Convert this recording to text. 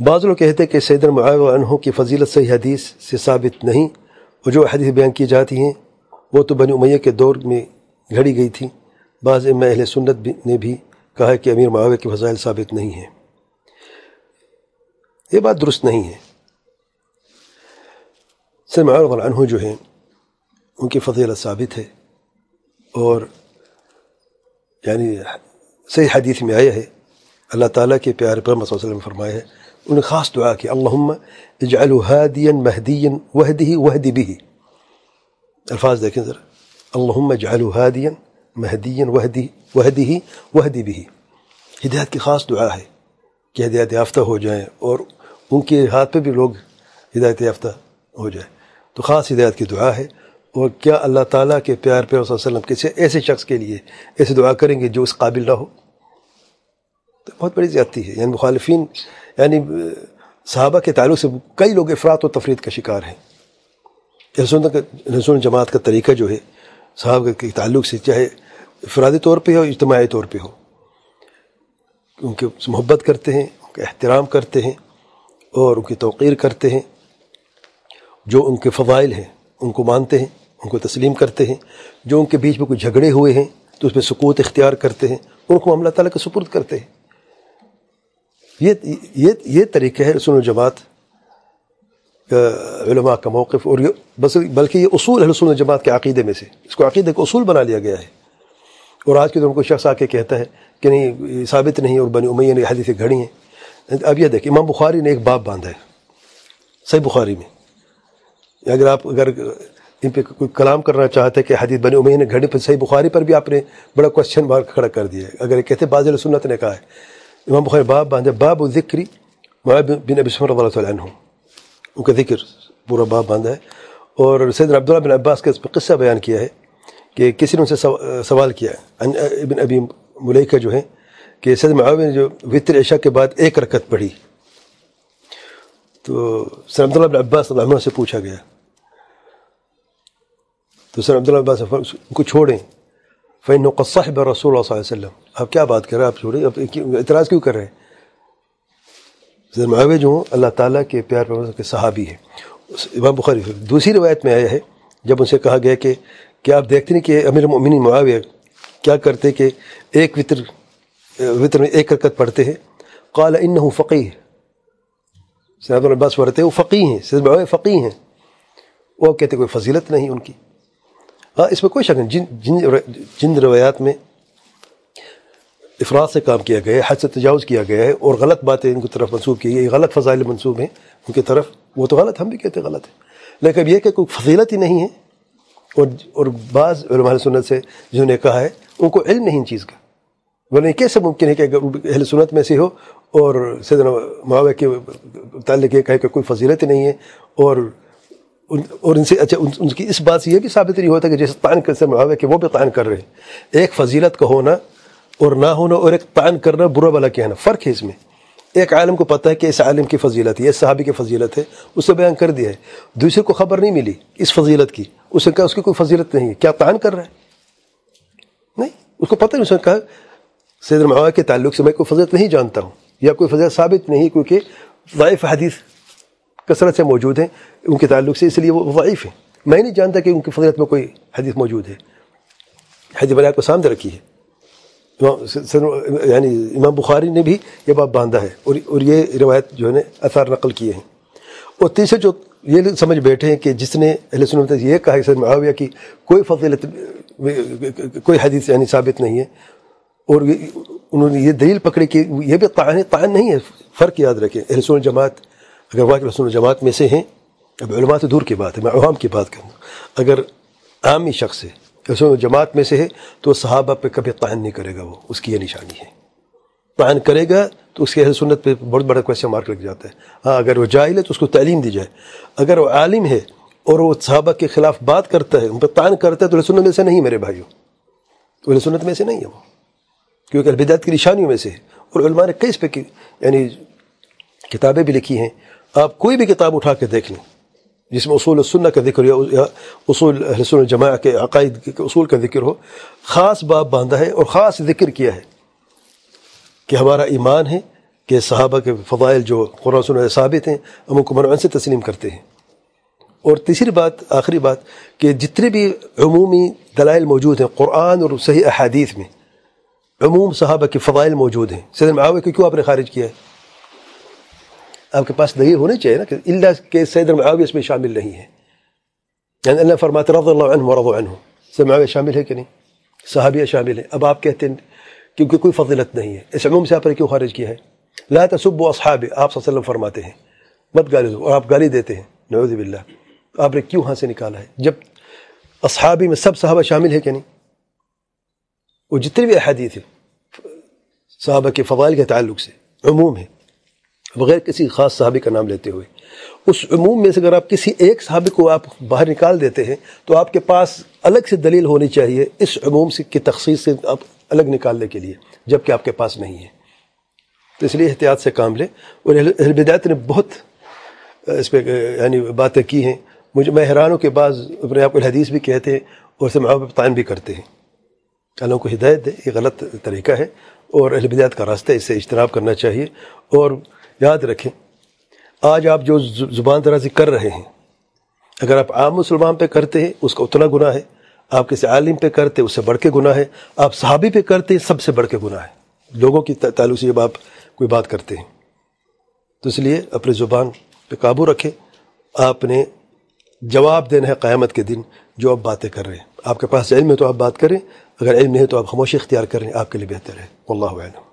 بعض لوگ کہتے ہیں کہ سیدن معاویہ عنہ کی فضیلت صحیح حدیث سے ثابت نہیں اور جو حدیث بیان کی جاتی ہیں، وہ تو بنی امیہ کے دور میں گھڑی گئی تھی۔ بعض ام اہل سنت بھی نے بھی کہا ہے کہ امیر معاویہ کی فضائل ثابت نہیں ہیں۔ یہ بات درست نہیں ہے۔ سید معاویہ عنہ جو ہیں، ان کی فضیلت ثابت ہے اور یعنی صحیح حدیث میں آیا ہے۔ اللہ تعالیٰ کے پیارے پر صلی اللہ علیہ وسلم فرمایا ہے انہوں نے خاص دعا کی، اللہم اجعلو ہادیا مہدیا وحدی وحدی بھی الفاظ دیکھیں ذرا۔ اللہم اجعلو ہادیا مہدیا وحدی وحدی وحدی بھی ہدایت کی خاص دعا ہے کہ ہدایت یافتہ ہو جائیں اور ان کے ہاتھ پہ بھی لوگ ہدایت یافتہ ہو جائیں۔ تو خاص ہدایت کی دعا ہے۔ اور کیا اللہ تعالیٰ کے پیار پہ صلی اللہ علیہ وسلم کسی ایسے شخص کے لیے ایسے دعا کریں گے جو اس قابل نہ ہو؟ تو بہت بڑی زیادتی ہے۔ یعنی مخالفین یعنی صحابہ کے تعلق سے کئی لوگ افراد و تفرید کا شکار ہیں۔ رسول جماعت کا طریقہ جو ہے، صحابہ کے تعلق سے، چاہے افرادی طور پہ ہو، اجتماعی طور پہ ہو۔ ان کے محبت کرتے ہیں، ان کا احترام کرتے ہیں، اور ان کی توقیر کرتے ہیں۔ جو ان کے فضائل ہیں، ان کو مانتے ہیں، ان کو تسلیم کرتے ہیں۔ جو ان کے بیچ میں کوئی جھگڑے ہوئے ہیں، تو اس پہ سکوت اختیار کرتے ہیں۔ ان کو اللہ تعالیٰ کے سپرد کرتے ہیں۔ یہ یہ یہ طریقہ ہے رسول الجماعت علماء کا موقف اور یہ بس بلکہ یہ اصول ہے رسول الجماعت کے عقیدے میں سے۔ اس کو عقیدے کو اصول بنا لیا گیا ہے۔ اور آج کے دور کو شخص آ کے کہتا ہے کہ نہیں ثابت نہیں اور بنی امیہ نے حدیثیں گھڑی ہیں۔ اب یہ دیکھیں، امام بخاری نے ایک باب باندھا ہے، صحیح بخاری میں۔ اگر آپ، اگر ان پہ کوئی کلام کرنا چاہتے ہیں کہ حدیث بنی امیہ نے گھڑی پہ صحیح بخاری پر بھی آپ نے بڑا کوشچن مارک کھڑا کر دیا ہے۔ اگر یہ کہتے باز سنت نے کہا ہے امام بخاری باب باندھا باب و ذکری بن ابی سمر اللہ تعالیٰ عنہ ان کا ذکر پورا باب باندھا ہے اور سید عبداللہ بن عباس کا اس پہ قصہ بیان کیا ہے کہ کسی نے ان سے سوال کیا ہے ابن ابی ملیکہ جو ہے کہ سید معاویہ نے جو وطر عشاء کے بعد ایک رکت پڑھی تو سید عبداللہ بن عباس اللہ عنہ سے پوچھا گیا تو سید عبداللہ عباس ان کو چھوڑیں فین صاحب رسول اللہ صلی اللہ علیہ وسلم آپ کیا بات کر رہے ہیں؟ آپ چھوڑیں۔ اب اعتراض کیوں کر رہے ہیں؟ سید جو ہوں اللہ تعالیٰ کے پیار پر کے صحابی ہیں۔ امام بخاری دوسری روایت میں آیا ہے، جب ان سے کہا گیا کہ کیا آپ دیکھتے نہیں کہ امیر مؤمنی معاویہ کیا کرتے کہ ایک وطر وطر میں ایک رکت پڑھتے ہیں؟ قال انہو فقی سید العباس پڑھتے وہ فقی ہیں۔ سید معاویہ فقی ہیں۔ وہ کہتے کوئی فضیلت نہیں ان کی۔ ہاں اس میں کوئی شک نہیں۔ جن جن جن روایات میں افراد سے کام کیا گیا ہے حد سے تجاوز کیا گیا ہے اور غلط باتیں ان کی طرف منسوخ کی گئی غلط فضائل منصوب ہیں، ان کی طرف وہ تو غلط، ہم بھی کہتے ہیں غلط ہے لیکن اب یہ کہ کوئی فضیلت ہی نہیں ہے اور اور بعض علماء سنت سے جنہوں نے کہا ہے، ان کو علم نہیں ان چیز کا۔ ورنہ کیسے ممکن ہے کہ اہل سنت میں سے ہو اور سیدنا معاویہ کے تعلق یہ کہے کہ کوئی فضیلت ہی نہیں ہے اور اور ان سے اچھا ان کی اس بات سے یہ بھی ثابت نہیں ہوتا کہ جیسے تعین کر سے معاویہ کہ وہ بھی تعین کر رہے ہیں۔ ایک فضیلت کا ہونا اور نہ ہونا اور ایک تعین کرنا برا بلا کہنا فرق ہے اس میں۔ ایک عالم کو پتہ ہے کہ اس عالم کی فضیلت ہے، اس صحابی کی فضیلت ہے، اسے بیان کر دیا ہے۔ دوسرے کو خبر نہیں ملی اس فضیلت کی۔ اسے کہا اس کی کوئی فضیلت نہیں ہے۔ کیا تعین کر رہا ہے؟ نہیں، اس کو پتہ نہیں، اس نے کہا سید معاویہ کے تعلق سے میں کوئی فضیلت نہیں جانتا ہوں، یا کوئی فضیلت ثابت نہیں کیونکہ ضعیف حدیث کثرت سے موجود ہیں، ان کے تعلق سے اس لیے وہ ضعیف ہیں۔ میں نہیں جانتا کہ ان کی فضیلت میں کوئی حدیث موجود ہے۔ حدیث بنا کو سامنے رکھی ہے۔ یعنی امام بخاری نے بھی یہ باب باندھا ہے اور اور یہ روایت جو ہے نا اثار نقل کیے ہیں۔ اور تیسرے جو یہ سمجھ بیٹھے ہیں کہ جس نے اہل سنت یہ کہا کہ معاویہ کی، کوئی فضیلت کوئی حدیث یعنی ثابت نہیں ہے۔ اور انہوں نے یہ دلیل پکڑی کہ یہ بھی تعین تعین نہیں ہے، فرق یاد رکھیں۔ اہل سنت جماعت، اگر واقع رسول جماعت میں سے ہیں، اب علماء تو دور کی بات ہے، میں عوام کی بات کروں۔ اگر عامی شخص ہے رسول جماعت میں سے ہے تو صحابہ پہ کبھی تعین نہیں کرے گا وہ، اس کی یہ نشانی ہے۔ تعین کرے گا تو اس کے اہل سنت پہ بہت بڑا کوشچن مارک لگ جاتا ہے۔ ہاں اگر وہ جاہل ہے تو اس کو تعلیم دی جائے۔ اگر وہ عالم ہے اور وہ صحابہ کے خلاف بات کرتا ہے، ان پہ تعین کرتا ہے، تو سنت میں سے نہیں میرے بھائیوں تو سنت میں سے نہیں ہے وہ۔ کیونکہ البدایت کی نشانیوں میں سے ہے۔ اور علماء نے کئی اس پہ یعنی کتابیں بھی لکھی ہیں۔ آپ کوئی بھی کتاب اٹھا کے دیکھ لیں۔ جس میں اصول السنہ کا ذکر یا اصول حسن الجماع کے عقائد کے اصول کا ذکر ہو، خاص باب باندھا ہے اور خاص ذکر کیا ہے کہ ہمارا ایمان ہے کہ صحابہ کے فضائل جو قرآن سن ثابت ہیں، ہم ان کو منعن سے تسلیم کرتے ہیں۔ اور تیسری بات، آخری بات کہ جتنے بھی عمومی دلائل موجود ہیں قرآن اور صحیح احادیث میں، عموم صحابہ کے فضائل موجود ہیں۔ سید معاویہ کو کیوں آپ نے خارج کیا ہے؟ آپ کے پاس دلیل ہونے چاہیے نا کہ اللہ کے سید معاویہ اس میں شامل نہیں ہے۔ یعنی اللہ فرماتے رضی اللہ عنہ ورضو عنہ۔ سید معاویہ شامل ہے کہ نہیں؟ صحابیہ شامل ہے۔ اب آپ کہتے ہیں کیونکہ کوئی فضیلت نہیں ہے۔ اس عموم سے آپ نے کیوں خارج کیا ہے؟ لا تسبوا اصحابی۔ آپ صلی اللہ علیہ وسلم فرماتے ہیں۔ مت گالی دو اور آپ گالی دیتے ہیں۔ نعوذ باللہ۔ آپ نے کیوں ہاں سے نکالا ہے؟ جب اصحابی میں سب صحابہ شامل ہے کہ نہیں؟ وہ جتنے بھی احادیث ہیں، صحابہ کے فضائل کے تعلق سے عموم ہے۔ بغیر کسی خاص صحابی کا نام لیتے ہوئے۔ اس عموم میں سے اگر آپ کسی ایک صحابی کو آپ باہر نکال دیتے ہیں، تو آپ کے پاس الگ سے دلیل ہونی چاہیے اس عموم سے کی تخصیص سے آپ الگ نکالنے کے لیے جبکہ آپ کے پاس نہیں ہے۔ تو اس لیے احتیاط سے کام لیں۔ اور اہل بدایت نے بہت اس پہ یعنی باتیں کی ہیں۔ مجھے، میں حیرانوں کے بعض اپنے آپ کو الحدیث بھی کہتے ہیں اور اسے محبت تعین بھی کرتے ہیں۔ اللہ کو ہدایت دے، یہ غلط طریقہ ہے۔ اور اہل بدایت کا راستہ اس سے اجتناب کرنا چاہیے۔ اور یاد رکھیں، آج آپ جو زبان درازی کر رہے ہیں، اگر آپ عام مسلمان پہ کرتے ہیں، اس کا اتنا گناہ ہے، آپ کسی عالم پہ کرتے اس سے بڑھ کے گناہ ہے، آپ صحابی پہ کرتے سب سے بڑھ کے گناہ ہے۔ لوگوں کی تعلق سے جب آپ کوئی بات کرتے ہیں، تو اس لیے اپنی زبان پہ قابو رکھیں۔ آپ نے جواب دینا ہے قیامت کے دن جو آپ باتیں کر رہے ہیں۔ آپ کے پاس علم ہے تو آپ بات کریں، اگر علم نہیں ہے تو آپ خاموشی اختیار کریں، آپ کے لیے بہتر ہے۔ اللہ علم